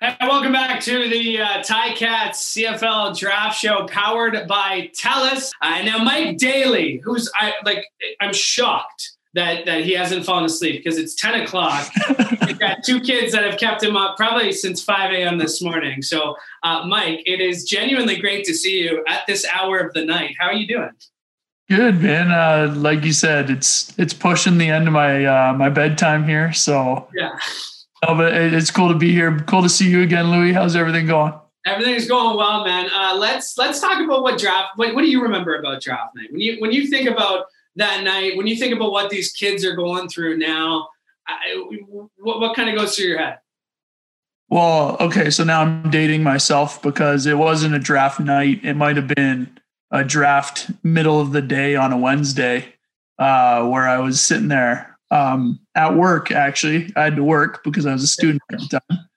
Hey, welcome back to the uh, Ticats CFL Draft Show, powered by TELUS. Uh, now, Mike Daly, who's I like, I'm shocked that that he hasn't fallen asleep because it's 10 o'clock. He's got two kids that have kept him up probably since 5 a.m. this morning. So, uh, Mike, it is genuinely great to see you at this hour of the night. How are you doing? Good, man. Uh, like you said, it's it's pushing the end of my uh, my bedtime here. So yeah. No, but it's cool to be here. Cool to see you again, Louis. How's everything going? Everything's going well, man. Uh, let's let's talk about what draft. What, what do you remember about draft night? When you when you think about that night, when you think about what these kids are going through now, I, what what kind of goes through your head? Well, okay, so now I'm dating myself because it wasn't a draft night. It might have been a draft middle of the day on a Wednesday, uh, where I was sitting there um, at work. Actually, I had to work because I was a student at the time,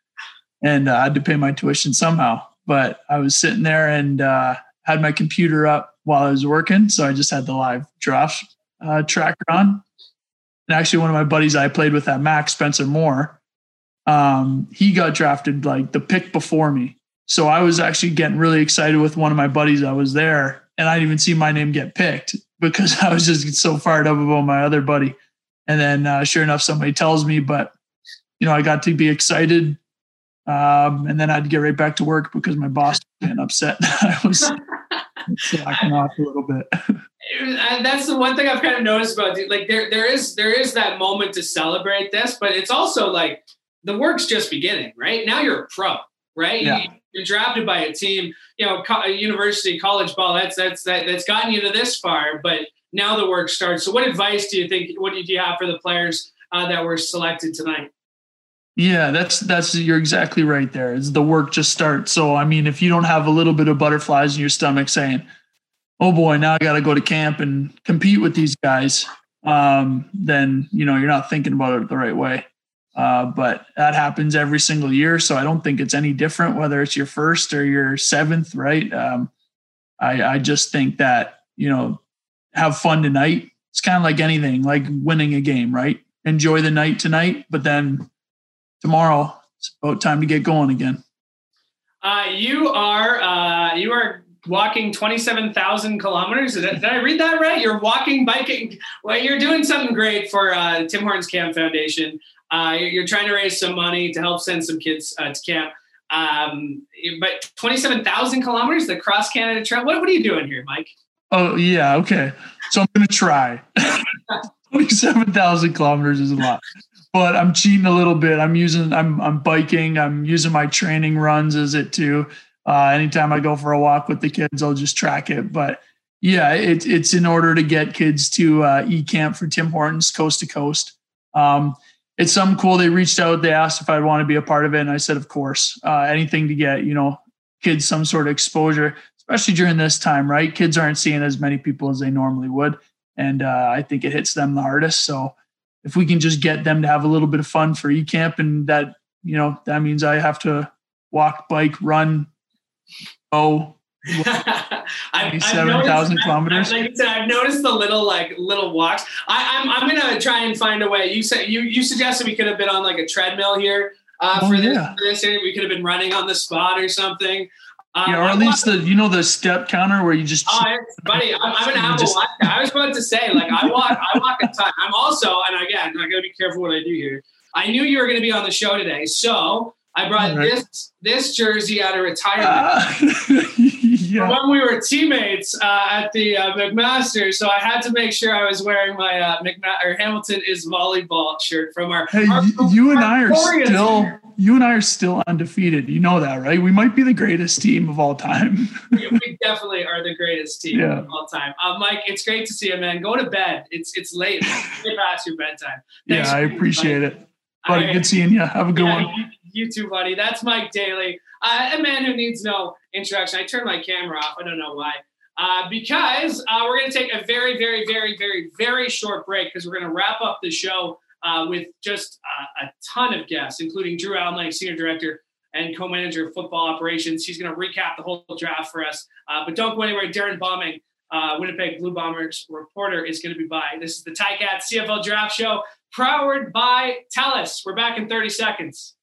and uh, I had to pay my tuition somehow. But I was sitting there and uh, had my computer up while I was working, so I just had the live draft uh, tracker on. And actually, one of my buddies I played with at Max, Spencer Moore, um, he got drafted like the pick before me. So I was actually getting really excited with one of my buddies I was there, and I didn't even see my name get picked because I was just so fired up about my other buddy. And then uh, sure enough, somebody tells me, but you know, I got to be excited. Um, and then I had to get right back to work because my boss was upset. I was slacking off a little bit. That's the one thing I've kind of noticed about it. Like there, there is there is that moment to celebrate this, but it's also like the work's just beginning, right? Now you're a pro, right? Yeah. You're drafted by a team, you know, co- university, college ball. That's that's that, that's gotten you to this far, but now the work starts. So, what advice do you think? What do you have for the players uh, that were selected tonight? Yeah, that's that's you're exactly right there. It's the work just starts. So, I mean, if you don't have a little bit of butterflies in your stomach saying, "Oh boy, now I got to go to camp and compete with these guys," um, then you know you're not thinking about it the right way. Uh, but that happens every single year, so I don't think it's any different whether it's your first or your seventh, right? Um, I, I just think that you know have fun tonight. It's kind of like anything, like winning a game, right? Enjoy the night tonight, but then tomorrow it's about time to get going again. Uh, you are uh, you are walking twenty seven thousand kilometers. Did, did, I read that right? You're walking, biking. Well, you're doing something great for uh, Tim Hortons Camp Foundation. Uh, you're trying to raise some money to help send some kids uh, to camp. Um, but twenty seven thousand kilometers, the cross Canada trail. What, what are you doing here, Mike? Oh yeah, okay. So I'm gonna try. Twenty-seven thousand kilometers is a lot, but I'm cheating a little bit. I'm using, I'm, I'm biking. I'm using my training runs as it too. Uh, anytime I go for a walk with the kids, I'll just track it. But yeah, it, it's in order to get kids to uh, e camp for Tim Hortons coast to coast. Um, it's something cool. They reached out. They asked if I'd want to be a part of it, and I said, of course. Uh, anything to get you know kids some sort of exposure especially during this time, right? Kids aren't seeing as many people as they normally would. And uh, I think it hits them the hardest. So if we can just get them to have a little bit of fun for eCamp and that, you know, that means I have to walk, bike, run, go. Seven thousand kilometers. Like I said, I've noticed the little like little walks. I, am I'm, I'm gonna try and find a way. You said you you suggested we could have been on like a treadmill here uh, oh, for, this, yeah. for this. We could have been running on the spot or something. Um, yeah, or at least the you know the step counter where you just. Oh, buddy, I'm, I'm an Apple just, I was about to say like I walk I walk a ton. I'm also and again I got to be careful what I do here. I knew you were going to be on the show today, so I brought right. this this jersey out of retirement. Uh, yeah. When we were teammates uh, at the uh, McMaster, so I had to make sure I was wearing my uh, McMa- or Hamilton is volleyball shirt from our. Hey, our, you and I are still you and I are still undefeated. You know that, right? We might be the greatest team of all time. we, we, definitely are the greatest team yeah. of all time. Uh, Mike, it's great to see you, man. Go to bed. It's it's late. Way past your bedtime. Thanks yeah, I appreciate it. Buddy, right. good seeing you. Have a good yeah, one. You, too, buddy. That's Mike Daly, uh, a man who needs no introduction. I turned my camera off. I don't know why. Uh, because uh, we're going to take a very, very, very, very, very short break because we're going to wrap up the show uh, with just uh, a ton of guests, including Drew Allen, Senior Director and co-manager of football operations. He's going to recap the whole draft for us. Uh, but don't go anywhere. Darren Bombing, Winnipeg Blue Bombers reporter, is going to be by. This is the Ticats CFL Draft Show, powered by TELUS. We're back in 30 seconds.